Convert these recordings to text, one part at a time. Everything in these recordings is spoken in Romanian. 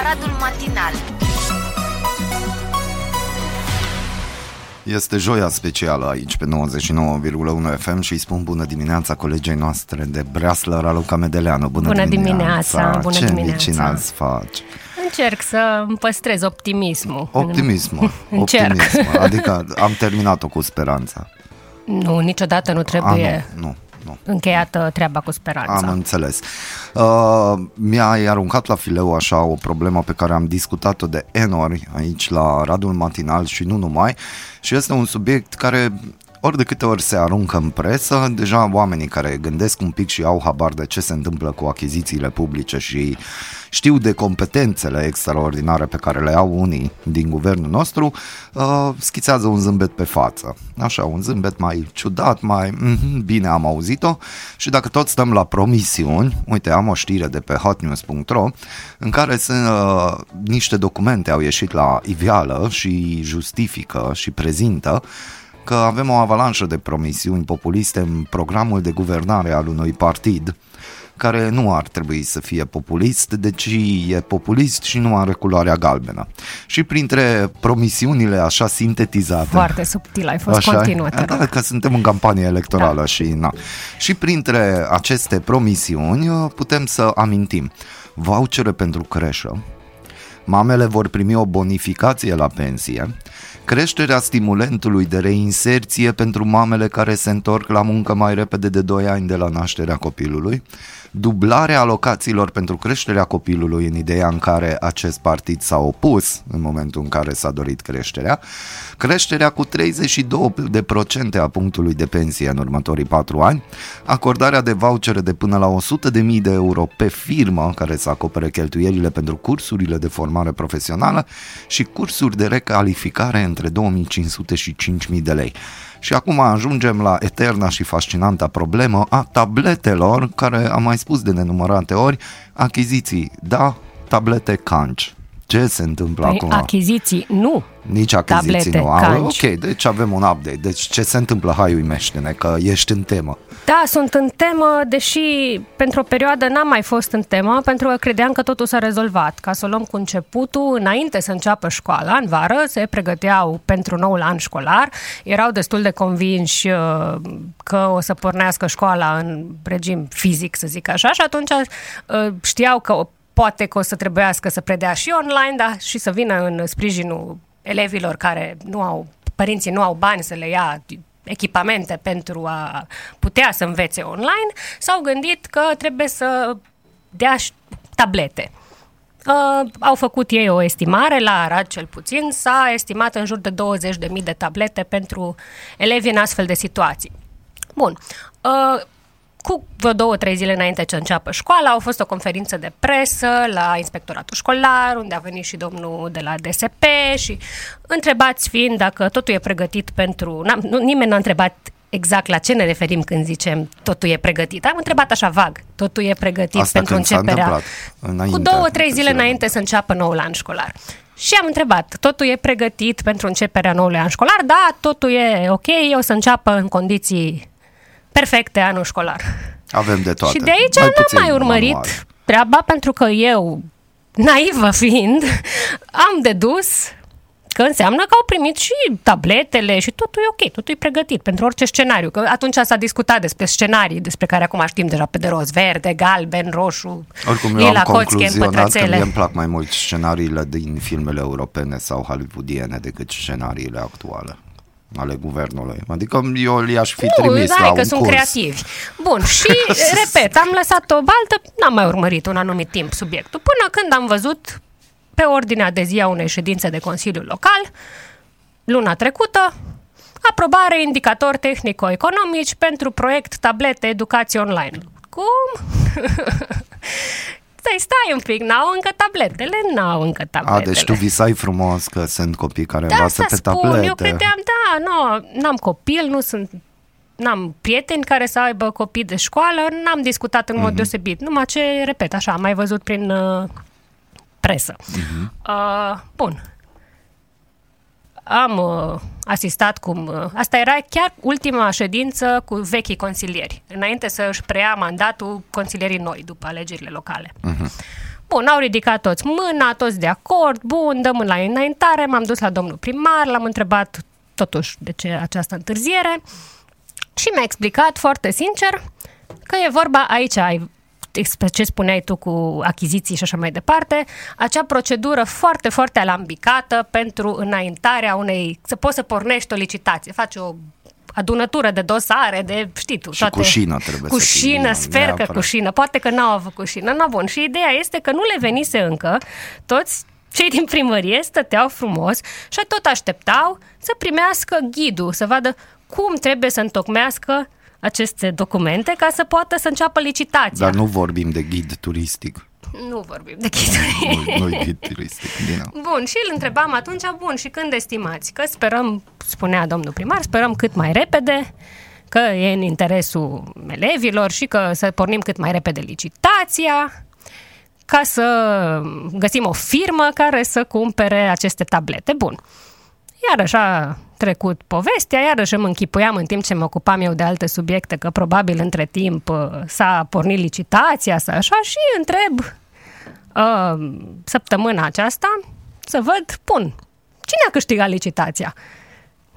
Aradul Matinal Este joia specială aici pe 99,1 FM și îi spun bună dimineața colegei noastre de Breaslă, Raluca Medeleanu. Bună, Bună dimineața! dimineața, bună Ce dimineața. micina îți faci? Încerc să îmi păstrez optimismul. Optimism, Încerc. optimism. Adică am terminat-o cu speranța. Nu, niciodată nu A, trebuie nu, nu, nu. încheiată treaba cu speranța. Am înțeles. Uh, mi-ai aruncat la fileu așa o problemă pe care am discutat-o de N ori aici la Radul Matinal și nu numai și este un subiect care ori de câte ori se aruncă în presă, deja oamenii care gândesc un pic și au habar de ce se întâmplă cu achizițiile publice și știu de competențele extraordinare pe care le au unii din guvernul nostru, uh, schițează un zâmbet pe față. Așa, un zâmbet mai ciudat, mai "Mhm, bine am auzit-o și dacă tot stăm la promisiuni, uite, am o știre de pe hotnews.ro în care sunt uh, niște documente au ieșit la iveală și justifică și prezintă că avem o avalanșă de promisiuni populiste în programul de guvernare al unui partid care nu ar trebui să fie populist, deci e populist și nu are culoarea galbenă. Și printre promisiunile așa sintetizate... Foarte subtil, ai fost continuă, te da, rog. că suntem în campanie electorală da. și na. Și printre aceste promisiuni uh, putem să amintim vouchere pentru creșă, mamele vor primi o bonificație la pensie, creșterea stimulentului de reinserție pentru mamele care se întorc la muncă mai repede de 2 ani de la nașterea copilului, dublarea alocațiilor pentru creșterea copilului în ideea în care acest partid s-a opus în momentul în care s-a dorit creșterea, creșterea cu 32% de procente a punctului de pensie în următorii 4 ani, acordarea de vouchere de până la 100.000 de euro pe firmă care să acopere cheltuielile pentru cursurile de formare profesională și cursuri de recalificare între 2500 și 5000 de lei. Și acum ajungem la eterna și fascinanta problemă a tabletelor, care am mai spus de nenumărate ori, achiziții, da, tablete canci. Ce se întâmplă Păi, acum? achiziții, nu. Nici achiziții tablete nu. A, canci. ok, deci avem un update. Deci ce se întâmplă, hai uimește-ne, că ești în temă. Da, sunt în temă, deși pentru o perioadă n-am mai fost în temă, pentru că credeam că totul s-a rezolvat. Ca să o luăm cu începutul, înainte să înceapă școala, în vară, se pregăteau pentru noul an școlar, erau destul de convinși uh, că o să pornească școala în regim fizic, să zic așa, și atunci uh, știau că o- poate că o să trebuiască să predea și online, dar și să vină în sprijinul elevilor care nu au, părinții nu au bani să le ia echipamente pentru a putea să învețe online, s-au gândit că trebuie să dea și tablete. Uh, au făcut ei o estimare, la Arad cel puțin, s-a estimat în jur de 20.000 de tablete pentru elevi în astfel de situații. Bun. Uh, cu vreo două, trei zile înainte ce înceapă școala, au fost o conferință de presă la inspectoratul școlar, unde a venit și domnul de la DSP și întrebați fiind dacă totul e pregătit pentru... N-am, nu, nimeni n-a întrebat exact la ce ne referim când zicem totul e pregătit. Am întrebat așa vag, totul e pregătit Asta pentru când s-a începerea... întâmplat? Înainte, cu două, trei câte zile zile? înainte să înceapă noul an școlar. Și am întrebat, totul e pregătit pentru începerea noului an școlar? Da, totul e ok, o să înceapă în condiții perfecte anul școlar. Avem de toate. Și de aici Mai n-am puțin mai urmărit manual. treaba pentru că eu, naivă fiind, am dedus că înseamnă că au primit și tabletele și totul e ok, totul e pregătit pentru orice scenariu. Că atunci s-a discutat despre scenarii, despre care acum știm deja pe de roz, verde, galben, roșu, Oricum, eu lila, am coțche, concluzionat că împătrățele. mie îmi plac mai mult scenariile din filmele europene sau hollywoodiene decât scenariile actuale ale guvernului. Adică eu le-aș fi Nu, trimis hai la că un sunt curs. creativi. Bun, și repet, am lăsat o baltă, n-am mai urmărit un anumit timp subiectul, până când am văzut pe ordinea de zi a unei ședințe de Consiliu Local, luna trecută, aprobare indicatori tehnico-economici pentru proiect tablete educație online. Cum? Stai, stai un pic, n-au încă tabletele? N-au încă A, tabletele. deci tu visai frumos că sunt copii care Da, învață asta pe spun. tablete. Eu credeam, da, nu, n-am copil, nu sunt N-am prieteni care să aibă copii de școală, n-am discutat în mod Mhm. deosebit. Numai ce, repet, așa, am mai văzut prin uh, presă. Mhm. Uh, bun. Am uh, asistat cum... Uh, asta era chiar ultima ședință cu vechii consilieri, înainte să își preia mandatul consilierii noi, după alegerile locale. Mhm. Uh-huh. Bun, au ridicat toți mâna, toți de acord, bun, dăm la înaintare, m-am dus la domnul primar, l-am întrebat totuși de ce această întârziere și mi-a explicat foarte sincer că e vorba aici, ai ce spuneai tu cu achiziții și așa mai departe, acea procedură foarte, foarte alambicată pentru înaintarea unei, să poți să pornești o licitație, faci o adunătură de dosare, de, știi tu, și toate... cu șină trebuie cu să fie șină, bine, sper neapărat. că cu șină. Poate că n-au avut cu șină. No, bun. Și ideea este că nu le venise încă. Toți cei din primărie stăteau frumos și tot așteptau să primească ghidul, să vadă cum trebuie să întocmească aceste documente ca să poată să înceapă licitația. Dar nu vorbim de ghid turistic. Nu vorbim de ghiduri. Nu, nu ghid turistic. Bine. Bun, și îl întrebam atunci, bun, și când estimați? Că sperăm, spunea domnul primar, sperăm cât mai repede, că e în interesul elevilor și că să pornim cât mai repede licitația, ca să găsim o firmă care să cumpere aceste tablete. Bun. Iarăși a trecut povestea, iarăși îmi închipuiam în timp ce mă ocupam eu de alte subiecte, că probabil între timp uh, s-a pornit licitația să așa și întreb uh, săptămâna aceasta să văd, bun, cine a câștigat licitația?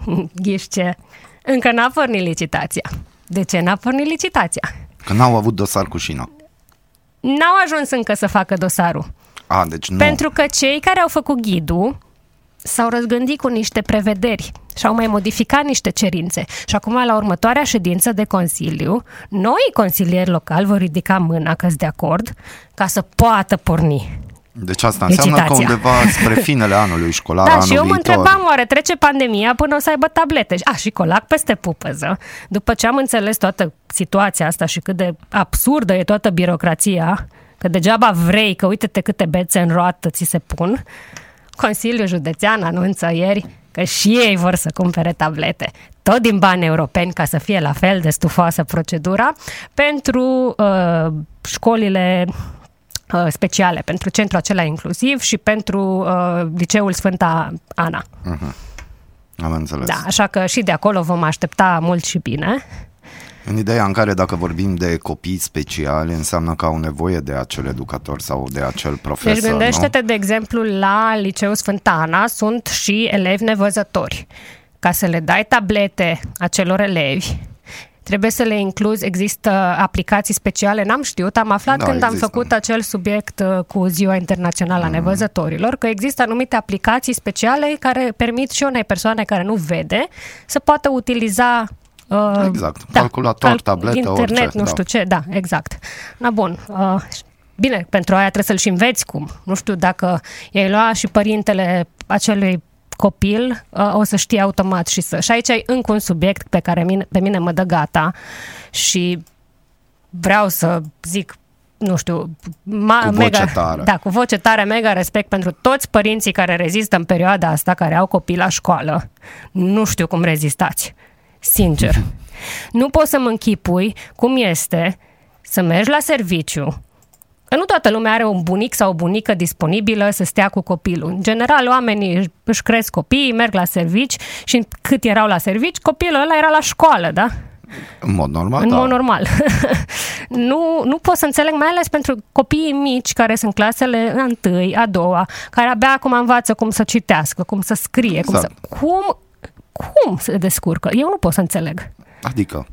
Ghișce, încă n-a pornit licitația. De ce n-a pornit licitația? Că n-au avut dosar cu șină. N-au ajuns încă să facă dosarul. A, deci nu. Pentru că cei care au făcut ghidul s-au răzgândit cu niște prevederi și au mai modificat niște cerințe. Și acum, la următoarea ședință de Consiliu, noi consilieri locali vor ridica mâna că de acord ca să poată porni. Deci asta înseamnă Licitația. că undeva spre finele anului școlar, Da, anul și eu mă viitor. întrebam, oare trece pandemia până o să aibă tablete? A, și colac peste pupăză. După ce am înțeles toată situația asta și cât de absurdă e toată birocrația, că degeaba vrei, că uite-te câte bețe în roată ți se pun, Consiliul Județean anunță ieri că și ei vor să cumpere tablete, tot din bani europeni, ca să fie la fel de stufoasă procedura, pentru uh, școlile uh, speciale, pentru centrul acela inclusiv și pentru uh, liceul Sfânta Ana. Am înțeles. Da, așa că și de acolo vom aștepta mult și bine. În ideea în care dacă vorbim de copii speciali, înseamnă că au nevoie de acel educator sau de acel profesor, Deci gândește-te, de exemplu, la Liceul Sfântana sunt și elevi nevăzători. Ca să le dai tablete acelor elevi, trebuie să le incluzi, există aplicații speciale, n-am știut, am aflat Da, când am există. făcut acel subiect uh, cu Ziua Internațională a Nevăzătorilor, că există anumite aplicații speciale care permit și unei persoane care nu vede să poată utiliza uh, Exact. Calculator, tabletă, internet, orice, nu da. știu ce, da, exact. Na bun, uh, bine, pentru aia trebuie să-l și înveți cum. Nu știu dacă i-ai lua și părintele acelui copil, uh, o să știe automat și să... Și aici e încă un subiect pe care mine, pe mine mă dă gata și vreau să zic nu știu, ma, Cu voce mega, tare. Da, cu voce tare, mega respect pentru toți părinții care rezistă în perioada asta, care au copii la școală. Nu știu cum rezistați. Sincer. nu pot să mă închipui cum este să mergi la serviciu, Că nu toată lumea are un bunic sau o bunică disponibilă să stea cu copilul. În general, oamenii își- își cresc copiii, merg la servici și cât erau la servici, copilul ăla era la școală, da? În mod normal, în da. mod normal. nu, nu pot să înțeleg, mai ales pentru copiii mici care sunt clasele a întâi, a doua, care abia acum învață cum să citească, cum să scrie, cum să... Exact. Cum, cum se descurcă? Eu nu pot să înțeleg. Adică,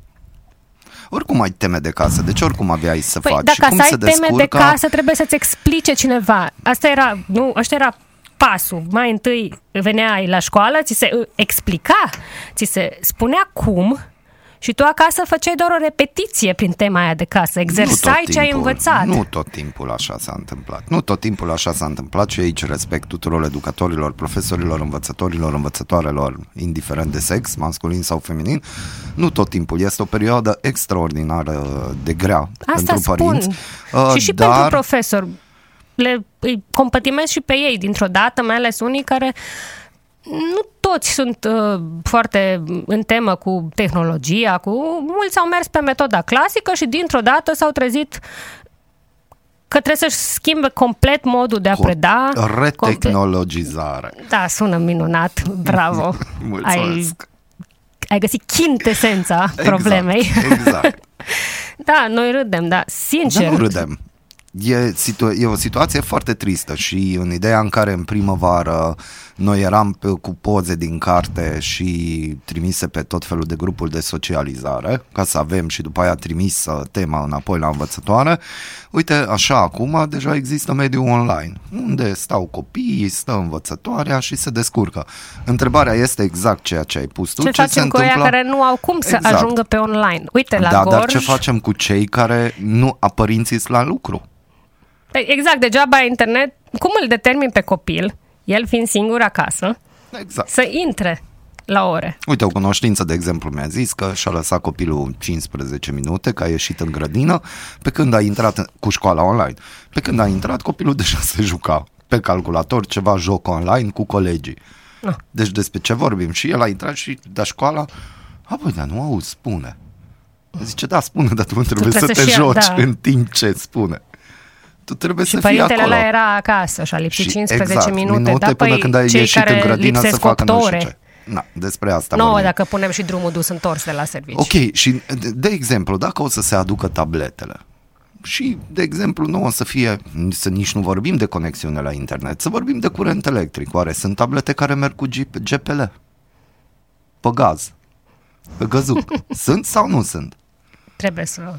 oricum ai teme de casă, deci oricum aveai să Păi, faci. dacă și cum să ai se teme de descurcă, casă, trebuie să-ți explice cineva. Asta era, nu, ăsta era pasul. Mai întâi veneai la școală, ți se uh, explica, ți se spunea cum și tu acasă făceai doar o repetiție prin tema aia de casă. nu tot Exersai ce ai timpul- învățat. Nu tot timpul așa s-a întâmplat. Nu tot timpul așa s-a întâmplat și aici respect tuturor educatorilor, profesorilor, învățătorilor, învățătoarelor, indiferent de sex, masculin sau feminin. Nu tot timpul. Este o perioadă extraordinară de grea Asta pentru spun. părinți. Uh, și și dar... pentru profesori. Le îi compătimez și pe ei dintr-o dată, mai ales unii care nu toți sunt uh, foarte în temă cu tehnologia, cu mulți au mers pe metoda clasică și dintr-o dată s-au trezit că trebuie să-și schimbe complet modul de a Cu preda. complet- retehnologizare. Da, sună minunat, bravo. ai, Mulțumesc. ai găsit chintesența problemei. Exact. exact. Da, noi râdem, da, sincer. Dar nu râdem. E, situ- e o situație foarte tristă și în ideea în care în primăvară noi eram pe, cu poze din carte și trimise pe tot felul de grupuri de socializare, ca să avem și după aia trimis tema înapoi la învățătoare, uite, așa acum deja există mediul online, unde stau copiii, stă învățătoarea și se descurcă. Întrebarea este exact ceea ce ai pus tu. Ce, ce facem se cu întâmplă? care nu au cum să Exact. ajungă pe online? Uite, la da, Gorj... dar ce facem cu cei care nu, a părinții sunt la lucru? Păi, Exact, degeaba internet. Cum îl determin pe copil, el fiind singur acasă, Exact. să intre la ore? Uite, o cunoștință, de exemplu, mi-a zis că și-a lăsat copilul 15 minute, că a ieșit în grădină, pe când a intrat în- cu școala online. Pe când a intrat, copilul deja se juca pe calculator ceva joc online cu colegii. Ah. Deci despre ce vorbim? Și el a intrat și de școala, apoi, dar nu auzi, spune. Zice, da, spune, dar tu trebuie, trebuie să să te și- joci da. în timp ce spune. Tu trebuie Și să fii părintele acolo. ăla era acasă și a lipsit Și 15 exact, minute, minute da, până păi când ai cei ieșit care în grădină să lipsesc facă 8 nu știu ore. ce. Na, despre asta Nouă vorbim. dacă punem și drumul dus întors de la serviciu. Ok, și de, de exemplu, dacă o să se aducă tabletele și, de exemplu, nu o să fie, să nici nu vorbim de conexiune la internet, să vorbim de curent electric. Oare sunt tablete care merg cu G- GPL? Pe gaz? Pe găzuc? sunt sau nu sunt? Trebuie să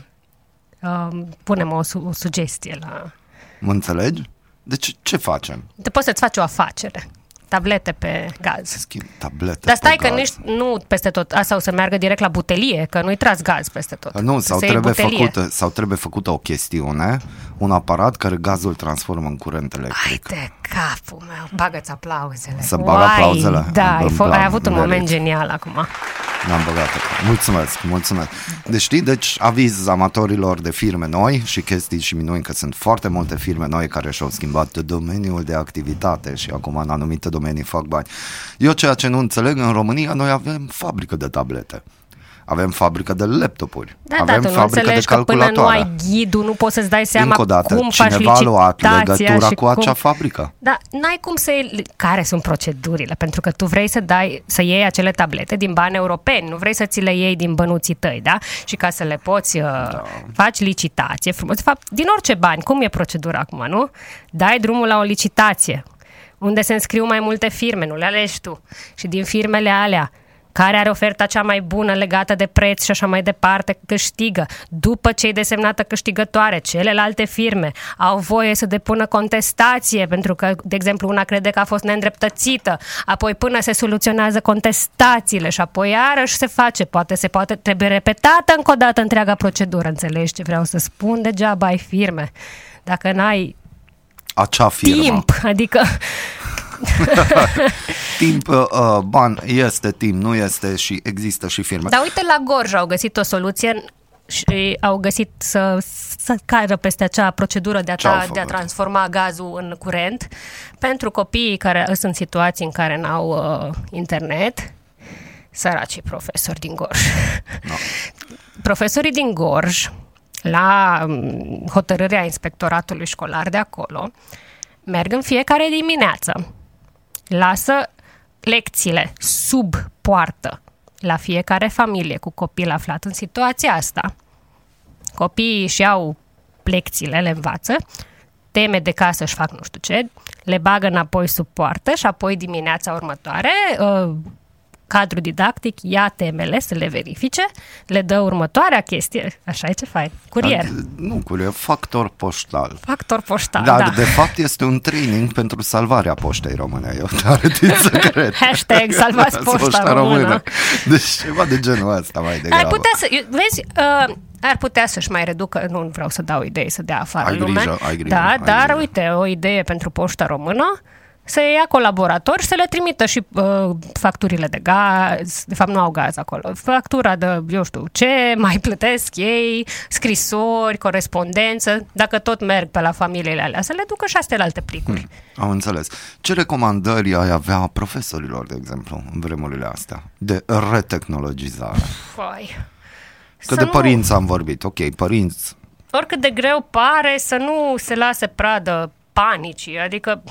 um, punem o, su- o sugestie la... Mă înțelegi? Deci ce facem? Te poți să-ți faci o afacere. Tablete pe Se gaz. schimb tablete Dar stai pe că gaz. nici nu peste tot. Asta o să meargă direct la butelie, că nu-i tras gaz peste tot. Nu, sau Să iei trebuie, butelie. făcută, sau trebuie făcută o chestiune, un aparat care gazul transformă în curent Hai electric. de capul meu, bagă-ți aplauzele. Să bag Uai, aplauzele? Da, ai, Îmi fo- plac, ai avut un merit. moment genial acum. N-am băgat Mulțumesc, mulțumesc. Deci știi, deci aviz amatorilor de firme noi și chestii și minuni că sunt foarte multe firme noi care și-au schimbat domeniul de activitate și acum în anumite domenii fac bani. Eu ceea ce nu înțeleg, în România noi avem fabrică de tablete. Avem fabrică de laptopuri. Da, avem da, tu nu fabrică de înțelegi că până nu calculatoare. ai ghidul, nu poți să-ți dai seama Încă o dată, cum faci cineva a luat licitația legătura și cu acea cum... fabrică. Da, n-ai cum să iei... Care sunt procedurile? Pentru că tu vrei să dai, să iei acele tablete din bani europeni, nu vrei să ți le iei din bănuții tăi, da? Și ca să le poți da. faci licitație frumos. De fapt, din orice bani, cum e procedura acum, nu? Dai drumul la o licitație unde se înscriu mai multe firme, nu le alegi tu. Și din firmele alea, care are oferta cea mai bună legată de preț și așa mai departe, câștigă. După ce e desemnată câștigătoare, celelalte firme au voie să depună contestație, pentru că, de exemplu, una crede că a fost neîndreptățită, apoi până se soluționează contestațiile și apoi iarăși se face, poate se poate, trebuie repetată încă o dată întreaga procedură, înțelegi ce vreau să spun? Degeaba ai firme. Dacă n-ai Acea firmă. timp, adică Timp, uh, ban, este timp, nu este și există și firme. Dar uite, la Gorj au găsit o soluție și au găsit să, să cară peste acea procedură de a, Ce au ta, de a făcut? transforma gazul în curent pentru copiii care sunt în situații în care n-au uh, internet, săracii profesori din Gorj. No. Profesorii din Gorj, la um, hotărârea inspectoratului școlar de acolo, merg în fiecare dimineață, lasă lecțiile sub poartă la fiecare familie cu copil aflat în situația asta. Copiii își iau lecțiile, le învață, teme de casă își fac nu știu ce, le bagă înapoi sub poartă și apoi dimineața următoare uh, cadru didactic ia temele să le verifice, le dă următoarea chestie, așa e ce fain, curier, Dar, Nu, curier, factor poștal. factor poștal, Dar, da. de fapt, este un training pentru salvarea poștei române. Eu tare din să cred. Hashtag salvați poșta română. Deci ceva de genul ăsta mai degrabă. Ar putea să, eu- vezi, uh, ar putea să-și mai reducă, nu vreau să dau idei să dea afară Ai lumea. grijă, ai grijă, Da, ai dar grijă. uite, o idee pentru poșta română, să ia colaboratori și să le trimită și uh, facturile de gaz, de fapt nu au gaz acolo, factura de, eu știu, ce mai plătesc ei, scrisori, corespondență, dacă tot merg pe la familiile alea, să le ducă și astea la alte plicuri. Am înțeles. Ce recomandări ai avea profesorilor, de exemplu, în vremurile astea? De retehnologizare. Fai. Că Să de nu- părinți am vorbit. Ok, părinți. oricât de greu pare să nu se lase pradă panicii, adică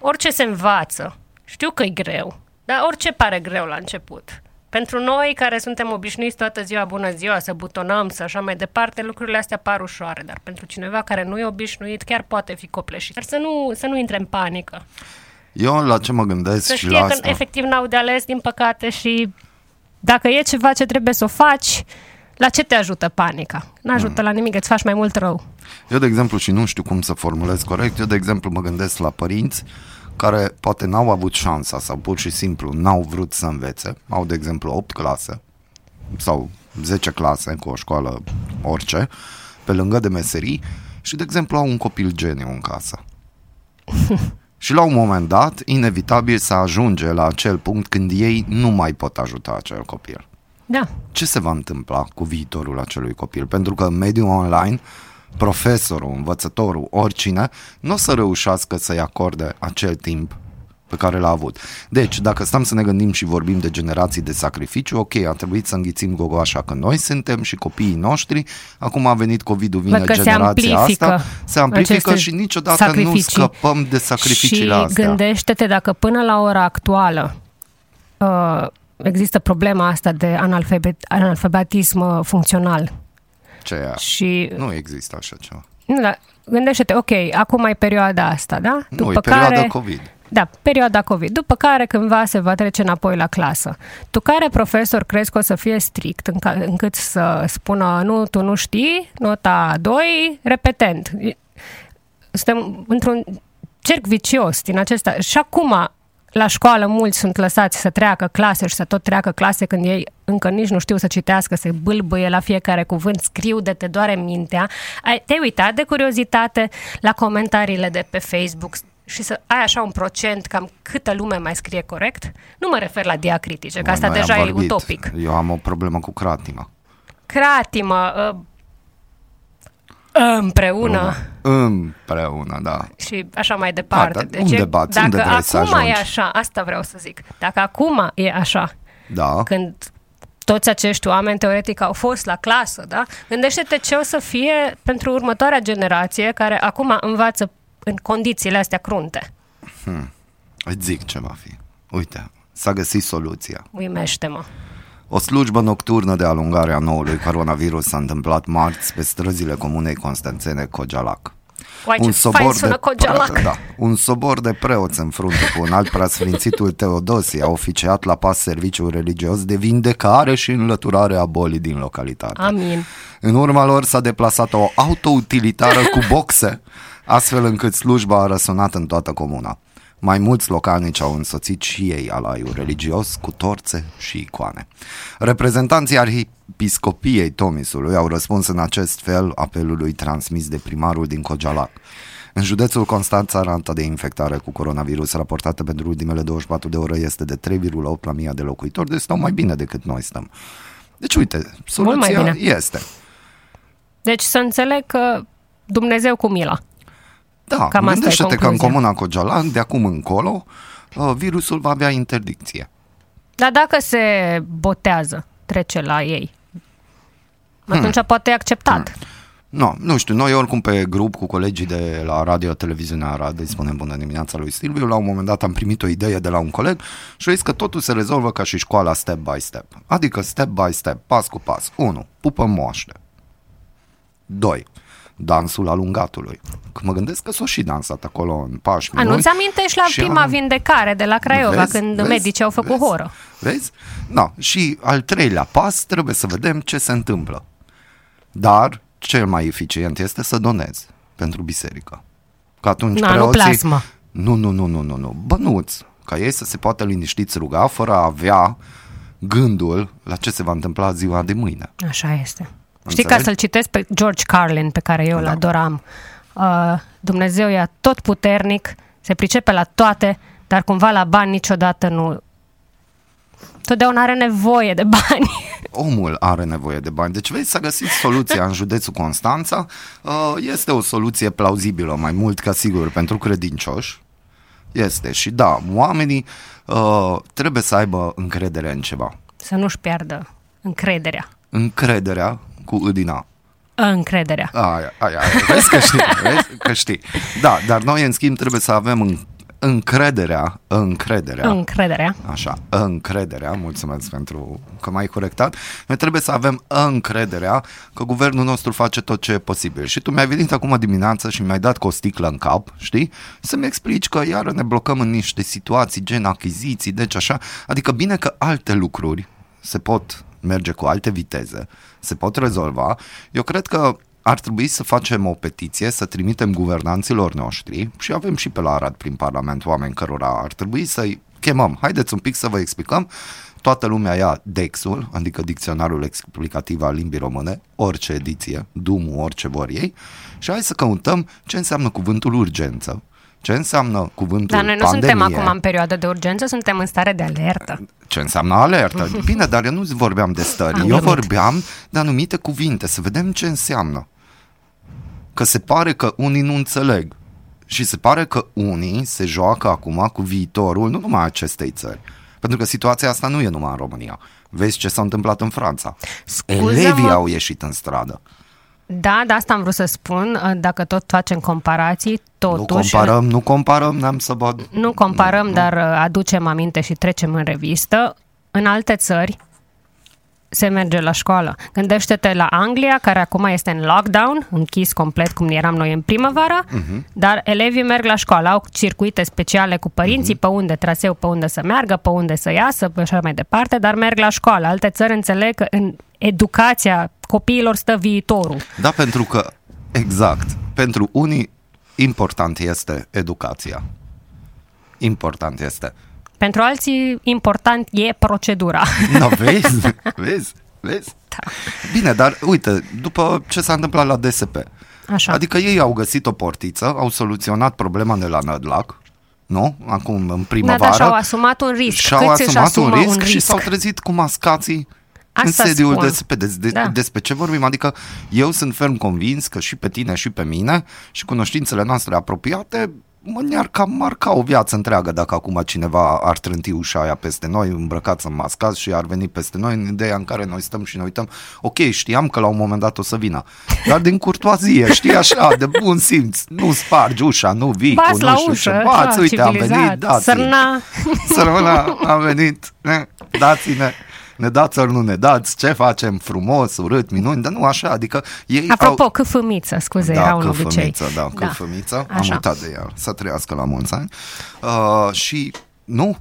orice se învață, știu că e greu, dar orice pare greu la început, Pentru noi care suntem obișnuiți toată ziua, bună ziua, să butonăm, să așa mai departe, lucrurile astea par ușoare, dar pentru cineva care nu e obișnuit, chiar poate fi copleșit. Dar să nu, să nu intre în panică. Eu la ce mă gândesc Să și știe la că asta... efectiv n-au de ales, din păcate, și dacă e ceva ce trebuie să o faci, la ce te ajută panica? N-ajută la nimic, îți faci mai mult rău. Eu, de exemplu, și nu știu cum să formulez corect, eu, de exemplu, mă gândesc la părinți care poate n-au avut șansa sau pur și simplu n-au vrut să învețe, au, de exemplu, 8 clase sau 10 clase cu o școală orice, pe lângă de meserii și, de exemplu, au un copil geniu în casă. și la un moment dat, inevitabil să ajunge la acel punct când ei nu mai pot ajuta acel copil Da. ce se va întâmpla cu viitorul acelui copil? Pentru că în mediul online, profesorul, învățătorul, oricine, nu o să reușească să-i acorde acel timp pe care l-a avut. Deci, dacă stăm să ne gândim și vorbim de generații de sacrificiu, ok, a trebuit să înghițim gogoașa că noi suntem și copiii noștri, acum a venit COVID-ul, vine Văd că se generația amplifică asta, se amplifică aceste și niciodată nu sacrificii. scăpăm de sacrificiile și astea. gândește-te dacă până la ora actuală uh, există problema asta de analfabet, analfabetism uh, funcțional. Ce e? Și Nu există așa ceva. nu, da, gândește-te, ok, acum e perioada asta, da? nu, e perioada COVID. Da, perioada COVID. După care cândva se va trece înapoi la clasă. Tu care profesor crezi că o să fie strict în ca, încât să spună nu, tu nu știi, nota 2, repetent. Suntem într-un cerc vicios din acesta. Și acum, la școală, mulți sunt lăsați să treacă clase și să tot treacă clase când ei încă nici nu știu să citească, se bâlbâie la fiecare cuvânt, scriu de te doare mintea. Ai, te-ai uitat de curiozitate la comentariile de pe Facebook și să ai așa un procent cam câtă lume mai scrie corect? Nu mă refer la diacritice, că asta Noi am deja e vorbit. utopic. Eu am o problemă cu cratima. Cratimă, uh, împreună Împreună, da. și așa mai departe. Da, dar unde e- bați? dacă Unde vrei să acum e ajungi? așa, asta vreau să zic, dacă acum e așa, Da. când toți acești oameni teoretic au fost la clasă, da? Gândește-te ce o să fie pentru următoarea generație care acum învață în condițiile astea crunte. Îți zic ce va fi. Uite, s-a găsit soluția. Uimește-mă. O slujbă nocturnă de alungare a noului coronavirus s-a întâmplat marți pe străzile comunei Constanțene Cojalac. Uai, ce fain sună Cogelac. pre- da, un sobor de preoți în frunte cu un alt preasfințitul Teodosie a oficiat la pas serviciul religios de vindecare și înlăturare a bolii din localitate. Amin. În urma lor s-a deplasat o autoutilitară cu boxe, astfel încât slujba a răsunat în toată comuna. Mai mulți localnici au însoțit și ei alaiul religios cu torțe și icoane. Reprezentanții arhiepiscopiei Tomisului au răspuns în acest fel apelului transmis de primarul din Cojalac. În județul Constanța, rata de infectare cu coronavirus raportată pentru ultimele 24 de ore este de 3,8 la mii de locuitori, deci stau mai bine decât noi stăm. Deci uite, mai soluția bine. este. Deci să înțeleg că Dumnezeu cu mila. Da, Cam asta e gândește-te că în concluzia. comuna Cojalac, de acum încolo, uh, virusul va avea interdicție. Dar dacă se botează, trece la ei. Atunci poate e acceptat. No, nu știu, noi oricum pe grup cu colegii de la Radio Televiziunea Arad, îi spunem bună dimineața lui Silviu, la un moment dat am primit o idee de la un coleg și a zis că totul se rezolvă ca și școala step by step. Adică step by step, pas cu pas. 1. Pupă moaște. 2. Dansul alungatului. Că mă gândesc că s-o și dansat acolo în pași A, nu-ți amintești la și prima am- vindecare de la Craiova, Vezi? când Vezi? medicii au făcut Vezi? horă? Vezi? No. Și al treilea pas, trebuie să vedem ce se întâmplă. Dar cel mai eficient este să donezi pentru biserică. Că atunci Na, nu preoții... plasmă. Nu, nu, nu, nu, nu, nu. Bănuți. Ca ei să se poată liniștiți ruga fără a avea gândul la ce se va întâmpla ziua de mâine. Așa este. Știi, Înțelegi? ca să-l citesc pe George Carlin, pe care eu îl Da. adoram, uh, Dumnezeu e tot puternic, se pricepe la toate, dar cumva la bani niciodată nu... Totdeauna are nevoie de bani. Omul are nevoie de bani. Deci, vezi, s-a găsit soluția în județul Constanța. Uh, Este o soluție plauzibilă, mai mult ca sigur, pentru credincioși. Este. Și da, oamenii uh, trebuie să aibă încredere în ceva. Să nu-și piardă încrederea. Încrederea cu îdina. Încrederea. Aia, aia, aia. Vezi că știi, vezi că știi. Da, dar noi, în schimb, trebuie să avem în, încrederea, încrederea, Încrederea. Așa, încrederea, mulțumesc pentru că m-ai corectat. Noi trebuie să avem încrederea că guvernul nostru face tot ce e posibil. Și tu mi-ai venit acum dimineață și mi-ai dat cu o sticlă în cap, știi? Să-mi explici că iară ne blocăm în niște situații gen achiziții, deci așa. Adică bine că alte lucruri se pot merge cu alte viteze, se pot rezolva. Eu cred că ar trebui să facem o petiție, să trimitem guvernanților noștri și avem și pe la Arad prin Parlament oameni cărora ar trebui să-i chemăm. Haideți un pic să vă explicăm. Toată lumea ia DEX-ul, adică Dicționarul Explicativ al Limbii Române, orice ediție, DUM-ul, orice vor ei, și hai să căutăm ce înseamnă cuvântul urgență, ce înseamnă cuvântul Dar noi nu pandemie, suntem acum în perioadă de urgență, suntem în stare de alertă. ce înseamnă alertă. Bine, dar eu nu vorbeam de stări, Am eu glumit. vorbeam de anumite cuvinte, să vedem ce înseamnă. Că se pare că unii nu înțeleg. Și se pare că unii se joacă acum cu viitorul nu numai acestei țări. Pentru că situația asta nu e numai în România. Vezi ce s-a întâmplat în Franța. Scuză-mă. Elevii au ieșit în stradă. Da, de asta am vrut să spun, dacă tot facem comparații, Nu totuși... comparăm, nu comparăm, n-am să vă... Nu comparăm, dar uh, aducem aminte și trecem în revistă. În alte țări se merge la școală. Gândește-te la Anglia, care acum este în lockdown, închis complet cum eram noi în primăvară, uh-huh. dar elevii merg la școală, au circuite speciale cu părinții, uh-huh. pe unde traseu, pe unde să meargă, pe unde să iasă, pe așa mai departe, dar merg la școală. Alte țări înțeleg că în educația copiilor stă viitorul. Da, pentru că, exact, pentru unii important este educația. Important este. Pentru alții, important e procedura. No, vezi? Vezi? Vezi? Da. Bine, dar uite, după ce s-a întâmplat la DSP, Așa. adică ei au găsit o portiță, au soluționat problema de la Nădlac, nu? Acum, în Da, primăvară. da, și-au asumat un risc. Și-au Câți își asumat un asumă risc, un și risc? s-au trezit cu mascații în Asta sediul spun. DSP. De, de, Da. Despre ce vorbim? Adică eu sunt ferm convins că și pe tine și pe mine și cunoștințele noastre apropiate mă ne-ar cam marca o viață întreagă dacă acum cineva ar trânti ușa aia peste noi, îmbrăcați în mascați și ar veni peste noi în ideea în care noi stăm și ne uităm. Ok, știam că la un moment dat o să vină, dar din curtoazie, știi așa, de bun simț, nu spargi ușa, nu vii cu Bați nu la știu ușă, ce, bați, așa, uite, am civilizat. venit, dați Sărna. Sărmâna a venit, ne, dați-ne, ne dați ori nu ne dați, ce facem, frumos, urât, minuni, dar nu așa, adică ei Apropo, au... câfâmiță, scuze, Da, era un obicei. câfămiță, da, câfămiță, am Așa. uitat de ea, să trăiască la mulți ani. Uh, și nu,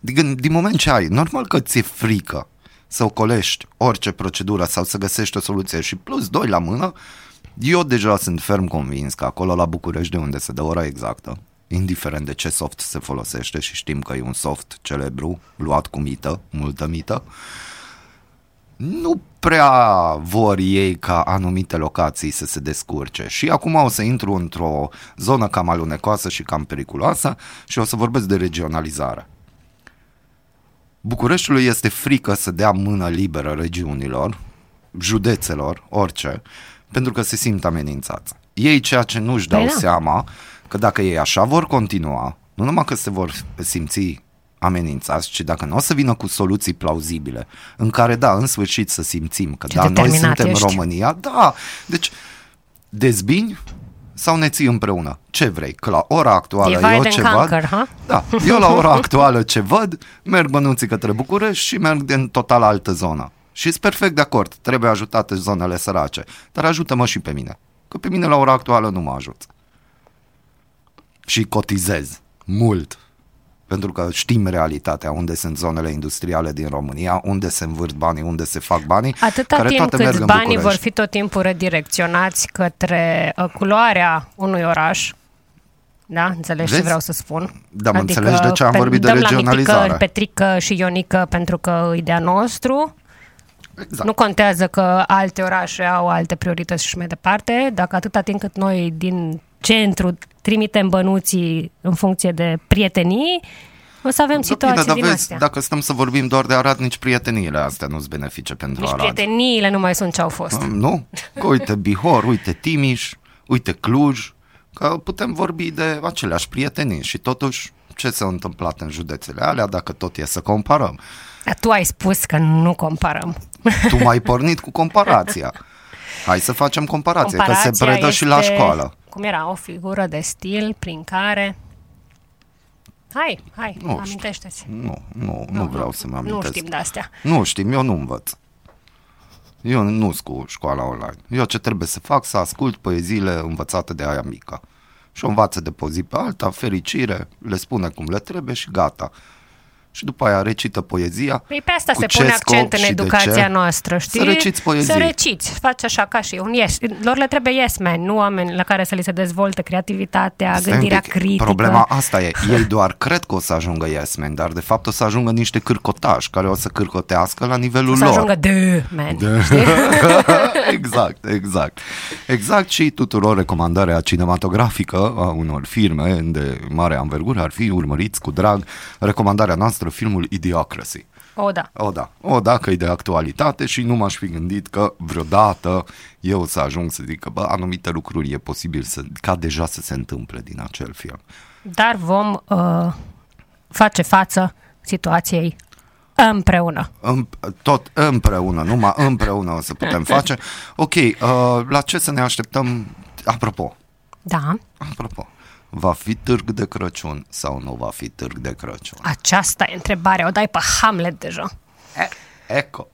din, din moment ce ai, normal că ți-e frică să ocolești orice procedură sau să găsești o soluție și plus doi la mână, eu deja sunt ferm convins că acolo la București de unde se dă ora exactă, indiferent de ce soft se folosește și știm că e un soft celebru, luat cu mită, multă mită, nu prea vor ei ca anumite locații să se descurce. Și acum o să intru într-o zonă cam alunecoasă și cam periculoasă și o să vorbesc de regionalizare. Bucureștiului este frică să dea mână liberă regiunilor, județelor, orice, pentru că se simt amenințați. Ei ceea ce nu-și dau Păi da. seama, că dacă ei așa vor continua, nu numai că se vor simți amenințați, ci dacă nu o să vină cu soluții plauzibile, în care, da, în sfârșit să simțim că, Ce da, noi determinat suntem ești. România, da, deci dezbini sau ne ții împreună? Ce vrei? Că la ora actuală Divide eu and ce conquer, văd, ha? da, eu la ora actuală ce văd, merg bănuții către București și merg din total altă zonă. Și sunt perfect de acord, trebuie ajutate zonele sărace, dar ajută-mă și pe mine, că pe mine la ora actuală nu mă ajut. Și cotizez mult, pentru că știm realitatea, unde sunt zonele industriale din România, unde se învârt banii, unde se fac banii, Atâta care timp toate cât merg în banii vor București. fi tot timpul redirecționați către uh, culoarea unui oraș, da? Înțelegi ce Vezi? vreau să spun? Da, mă înțelegi de ce am pe- vorbit de dăm la regionalizare. Mitică, Petrică și Ionică pentru că e de-a nostru. Exact. Nu contează că alte orașe au alte priorități și mai departe. Dacă atâta timp cât noi din centru trimitem bănuții în funcție de prietenii, o să avem Da, situații bine, dar din vezi, astea. dacă stăm să vorbim doar de Arad, nici prieteniile astea nu-s benefice pentru Nici Arad. prieteniile nu mai sunt ce au fost. Nu? Că uite Bihor, uite Timiș, uite Cluj, că putem vorbi de aceleași prietenii și totuși ce s-a întâmplat în județele alea dacă tot e să comparăm. Dar tu ai spus că nu comparăm. Tu m-ai pornit cu comparația. Hai să facem comparație, că se Comparația predă și la este, școală. Cum era? O figură de stil prin care Hai, hai, Nu știu. amintește-ți. Nu, nu, nu vreau să mă Nu amintesc. știm de astea. Nu știm, eu nu învăț. Eu nu sunt cu școala online. Eu ce trebuie să fac, să ascult poeziile învățate de aia mică. Și o învață de pe o zi pe alta, fericire, le spune cum le trebuie și gata. Și după aia recită poezia. Păi pe asta cu se ce pune scop accent în și de educația ce? noastră, știi? Să reciți poezii. Să reciți, faci așa ca și un yes. Lor le trebuie yes man, nu oameni la care să li se dezvolte creativitatea, Stai un gândirea pic, critică. Problema asta e, ei doar cred că o să ajungă yes man, dar de fapt o să ajungă niște cârcotași care o să cârcotească la nivelul O să lor. ajungă de man, știi? exact, exact. Exact și tuturor recomandarea cinematografică a unor filme de mare anvergură ar fi urmăriți cu drag recomandarea noastră, filmul Idiocracy. O, da. O, da, o, da, că e de actualitate și nu m-aș fi gândit că vreodată eu să ajung să zic că, bă, anumite lucruri e posibil să, ca deja să se întâmple din acel film. Dar vom uh, face față situației împreună. În, tot împreună, numai împreună o să putem face. Ok, uh, la ce să ne așteptăm? Apropo, Da, Apropo, va fi târg de Crăciun sau nu va fi târg de Crăciun? aceasta e întrebarea. O dai pe Hamlet deja. Eco.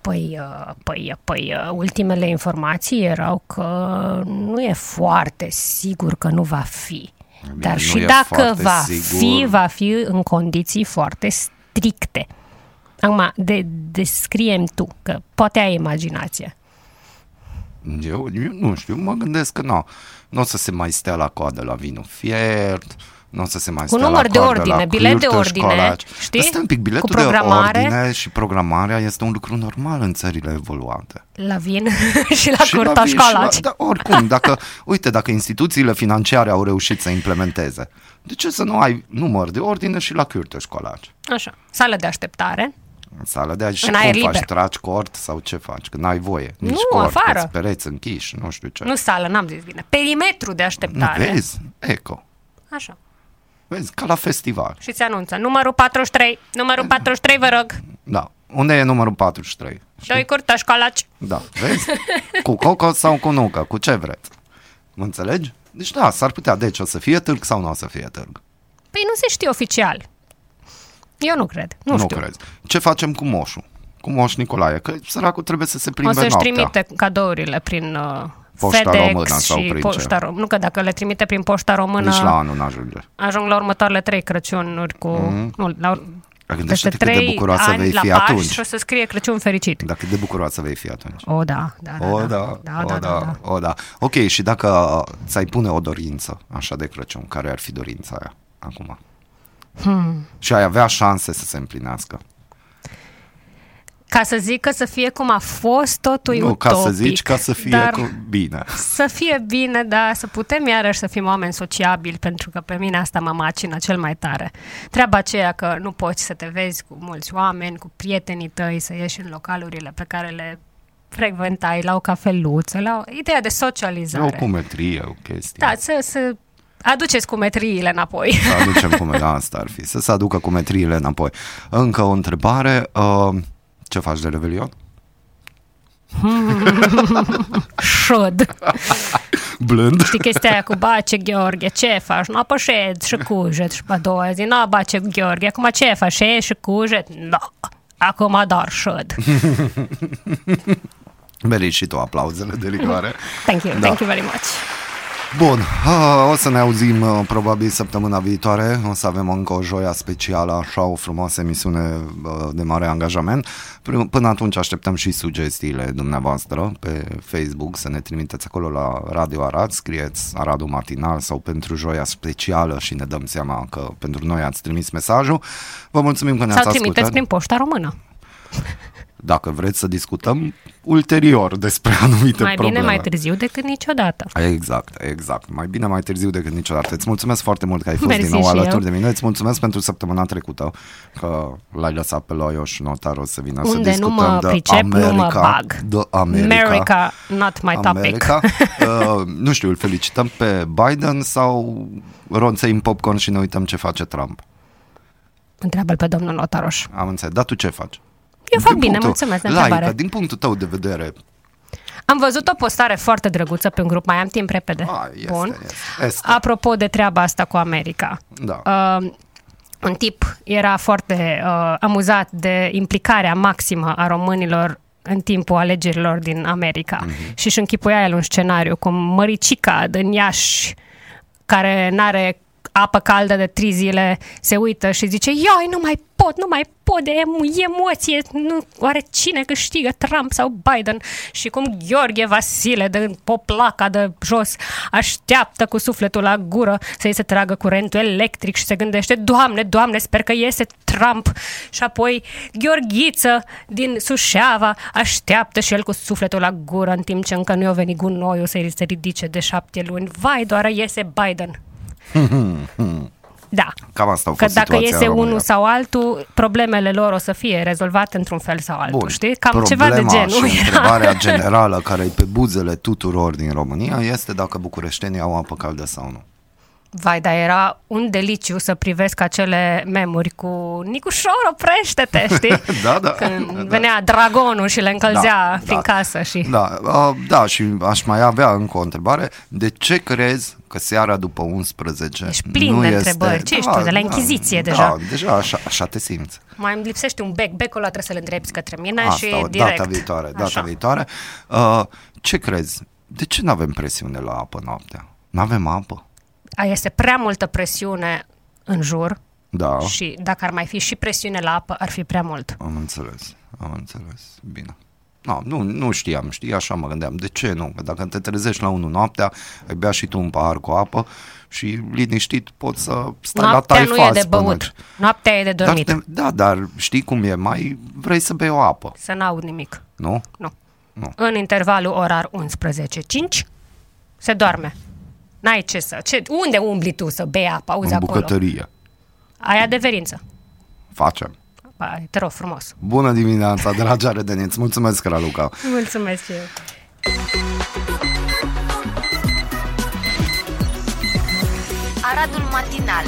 Păi, uh, păi, păi, uh, ultimele informații erau că nu e foarte sigur că nu va fi. Bine, Dar nu și e dacă foarte va sigur. fi, va fi în condiții foarte stricte. Acum, de, descriem tu, că poate ai imaginație. Eu, eu nu știu, mă gândesc că nu. Nu o să se mai stea la coadă la vinul fiert, nu o să se mai Cu stea număr la de coadă ordine, la bilet de cârtă ordine, școlaci. știi? Asta e un pic, biletul Cu programare. de ordine și programarea este un lucru normal în țările evoluate. La vin și la Și curta vin și la- școlaci. Da, oricum, dacă, uite, dacă instituțiile financiare au reușit să implementeze, de ce să nu ai număr de ordine și la cârtă școlaci? Așa. Sală de așteptare. În sală de aici și În cum aer faci? liber. Tragi cort sau ce faci? Că n-ai voie. Nici Nu, cort, afară. că-ți pereți închiși, nu știu ce. Nu sală, n-am zis bine. Perimetru de Nu, așteptare. vezi? Eco. Așa. Vezi? Ca la festival. Și se anunță. Numărul 43. Numărul 43, vă rog. Da. Unde e numărul 43? Știi? Doi curta școlaci. Da, vezi? cu coco sau cu nucă? Cu ce vreți? Mă înțelegi? Deci da, s-ar putea. Deci o să fie târg sau nu o să fie târg? Păi nu se știe oficial. Eu nu cred. Nu, nu știu. crezi. Ce facem cu moșul? Cu moș Nicolae? Că săracul trebuie să se O plimbe să-și noaptea. trimite cadourile prin uh, Poșta FedEx română sau și prin poșta ce? română. Nu că dacă le trimite prin poșta română, Nici la anul n-ajunge. ajung la următoarele trei Crăciunuri cu... Mm-hmm. Nu, la, ur- peste Gândește-te cât de trei bucuroasă ani vei la fi Paști atunci. și o să scrie Crăciun fericit. Dacă de bucuroasă vei fi atunci. O, da, da, da. o, da, da, da, o, da, da, da, da. o, da. Ok, și dacă ți-ai pune o dorință așa de Crăciun, care ar fi dorința aia acum? Hmm. Și ai avea șanse să se împlinească. Ca să zic că să fie cum a fost, totul e nu, ca utopic. să zici, ca să fie dar cu... bine. Să fie bine, da, să putem iarăși să fim oameni sociabili, pentru că pe mine asta mă macină cel mai tare. Treaba aceea că nu poți să te vezi cu mulți oameni, cu prietenii tăi, să ieși în localurile pe care le frecventai, la o cafeluță, la o... ideea de E socializare. o cumetrie, o chestie. Da, să, să aduceți cumetriile înapoi. Să aducem cum asta ar fi, să se aducă cumetriile înapoi. Încă o întrebare. Uh, ce faci de Revelion? Șod. Blând. Știi chestia aia cu Bace Gheorghe, ce faci? Nu apășed și cujet și pe a doua zi, nu Bace Gheorghe, acum ce faci? Și și cujet? Nu. Acum doar șod. Meriți și tu aplauzele de rigoare. Thank you, Da. thank you very much. Bun, uh, o să ne auzim uh, probabil săptămâna viitoare. O să avem încă o joia specială, așa o frumoasă emisiune uh, de mare angajament. Pr- Până atunci așteptăm și sugestiile dumneavoastră pe Facebook, să ne trimiteți acolo la Radio Arad, scrieți Aradul Matinal sau pentru joia specială și ne dăm seama că pentru noi ați trimis mesajul. Vă mulțumim că ne-ați Sau trimiteți ascultat. prin poșta română. Dacă vreți să discutăm ulterior despre anumite Mai probleme. bine mai târziu decât niciodată. Exact, exact. Mai bine mai târziu decât niciodată. Îți mulțumesc foarte mult că ai fost Mersi din nou și alături eu. de mine. Îți mulțumesc pentru săptămâna trecută că l-ai lăsat pe Loioș Notaru să vină să Unde nu discutăm mă de pricep, nu mă America, bag. De America. America, not my topic. America. uh, nu știu, îl felicităm pe Biden sau ronțăim popcorn și ne uităm ce face Trump. Întreabă-l pe domnul Notaroș. Am înțeles. Dar tu ce faci? Eu fac Din bine, punctul- mulțumesc de Laică, întrebare. din punctul tău de vedere, Am văzut o postare foarte drăguță pe un grup, mai am timp repede. A, este, Bun. este, este. Apropo de treaba asta cu America. Da. Uh, un tip era foarte uh, amuzat de implicarea maximă a românilor în timpul alegerilor din America. Mm-hmm. Și își închipuia el un scenariu cum măricica din Iași, care n-are apă caldă de trei zile, se uită și zice, ioi, nu mai pot, nu mai pot de emo- emoție, nu, oare cine câștigă, Trump sau Biden? Și cum Gheorghe Vasile de poplaca de jos așteaptă cu sufletul la gură să-i se tragă curentul electric și se gândește, Doamne, Doamne, sper că iese Trump. Și apoi Gheorghiță din Sușeava așteaptă și el cu sufletul la gură în timp ce încă nu i-a venit gunoiul să-i se ridice de șapte luni. Vai, doar iese Biden. Da. Cam asta a Că fost dacă situația iese în România. unul sau altul, problemele lor o să fie rezolvate într-un fel sau altul, Bun. știi? Cam Problema ceva de genul. și era. întrebarea generală care e pe buzele tuturor din România este dacă bucureștenii au apă caldă sau nu. Vai, dar era un deliciu să privesc acele memuri cu Nicușor, oprește-te, știi? Da, da. Când da. venea dragonul și le încălzea Da, prin da. casă și... Da, uh, da, și aș mai avea încă o întrebare. De ce crezi că seara după 11 Ești plin nu de este... întrebări. Ce ești tu, de la Inchiziție da, deja? Da, deja așa, așa te simți. Mai îmi lipsește un bec, becul ăla trebuie să-l îndrepti către mine Asta, și o, direct. data viitoare, data Așa. viitoare. Uh, ce crezi? De ce nu avem presiune la apă noaptea? Nu avem apă? A, Este prea multă presiune în jur Da, și dacă ar mai fi și presiune la apă, ar fi prea mult. am înțeles, am înțeles. Bine. No, nu, nu știam, știi, așa mă gândeam. De ce nu? Că dacă te trezești la 1 noaptea, ai bea și tu un pahar cu apă și liniștit poți să stai Noaptea la nu e taifas de până- băut, noaptea e de Dar dormit. te, da, dar știi cum e? Mai vrei să bei o apă, Să n-aud nimic. nu? Nu. Nu. În intervalul orar 11-5 se doarme. N-ai ce să... Ce, unde umbli tu să bei apă? Auzi în acolo. bucătărie. Ai adeverință. Facem. Ba, Te rog frumos. Bună dimineața, dragi arădeniți. Mulțumesc, Raluca. Mulțumesc și eu. Aradul matinal